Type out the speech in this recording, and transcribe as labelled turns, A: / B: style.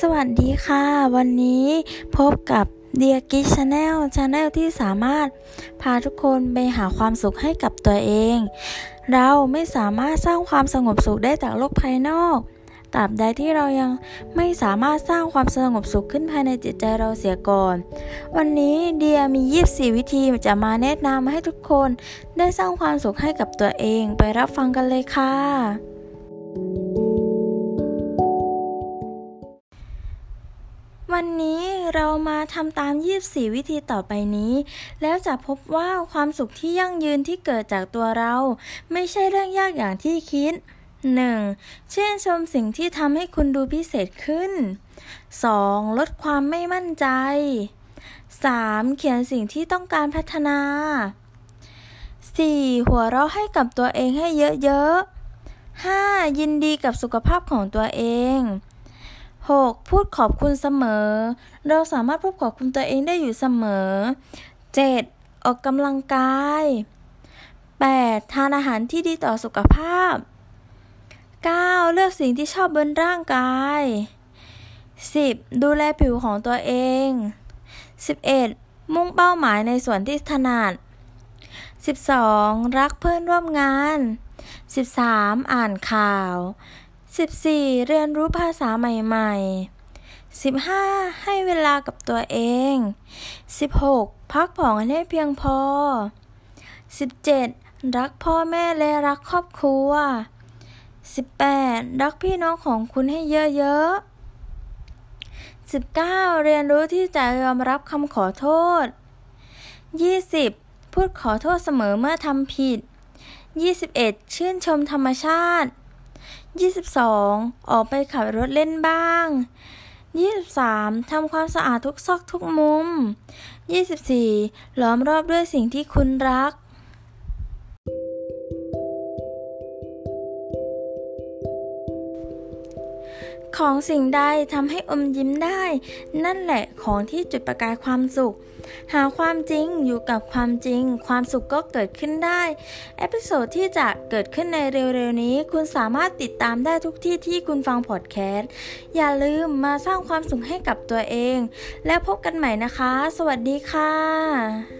A: สวัสดีค่ะ วันนี้พบกับเดียกิ channel channel ที่สามารถพาทุกคนไปหาความสุขให้กับตัวเอง เราไม่สามารถสร้างความสงบสุขได้จากโลกภายนอกตราบใดที่เรายังไม่สามารถสร้างความสงบสุขขึ้นภายในจิตใจเราเสียก่อน วันนี้เดียมี 24 วิธีจะมาแนะนำให้ทุกคนได้สร้างความสุขให้กับตัวเอง ไปรับฟังกันเลยค่ะ วันนี้เรามาทำตาม 24 วิธีต่อไปนี้ แล้วจะพบว่าความสุขที่ยั่งยืนที่เกิดจากตัวเรา ไม่ใช่เรื่องยากอย่างที่คิด 1. ชื่นชมสิ่งที่ทำให้คุณดูพิเศษขึ้น 2. ลดความไม่มั่นใจ 3. เขียนสิ่งที่ต้องการพัฒนา 4. หัวเราะให้กับตัวเองให้เยอะๆ 5. ยินดีกับสุขภาพของตัวเอง 6. พูดขอบคุณเสมอ เราสามารถพูดขอบคุณตัวเองได้อยู่เสมอ 7. ออกกำลังกาย 8. ทานอาหารที่ดีต่อสุขภาพ 9. เลือกสิ่งที่ชอบบนร่างกาย 10. ดูแลผิวของตัวเอง 11. มุ่งเป้าหมายในส่วนที่ถนัด 12. รักเพื่อนร่วมงาน 13. อ่านข่าว 14. เรียนรู้ภาษาใหม่ๆ 15. ให้เวลากับตัวเอง 16. พักผ่อนให้เพียงพอ 17. รักพ่อแม่และรักครอบครัว 18. รักพี่น้องของคุณให้เยอะๆ 19. เรียนรู้ที่จะยอมรับคำขอโทษ 20. พูดขอโทษเสมอเมื่อทำผิด 21. ชื่นชมธรรมชาติ 22. ออกไปขับรถเล่นบ้าง 23. ทำความสะอาดทุกซอกทุกมุม 24. ล้อมรอบด้วยสิ่งที่คุณรัก ของสิ่งใดทำให้อมยิ้มได้ นั่นแหละของที่จุดประกายความสุข หาความจริงอยู่กับความจริง ความสุขก็เกิดขึ้นได้ episode ที่จะเกิดขึ้นในเร็วๆนี้ คุณสามารถติดตามได้ทุกที่ที่คุณฟังพอดแคสต์ อย่าลืมมาสร้างความสุขให้กับตัวเอง แล้วพบกันใหม่นะคะ สวัสดีค่ะ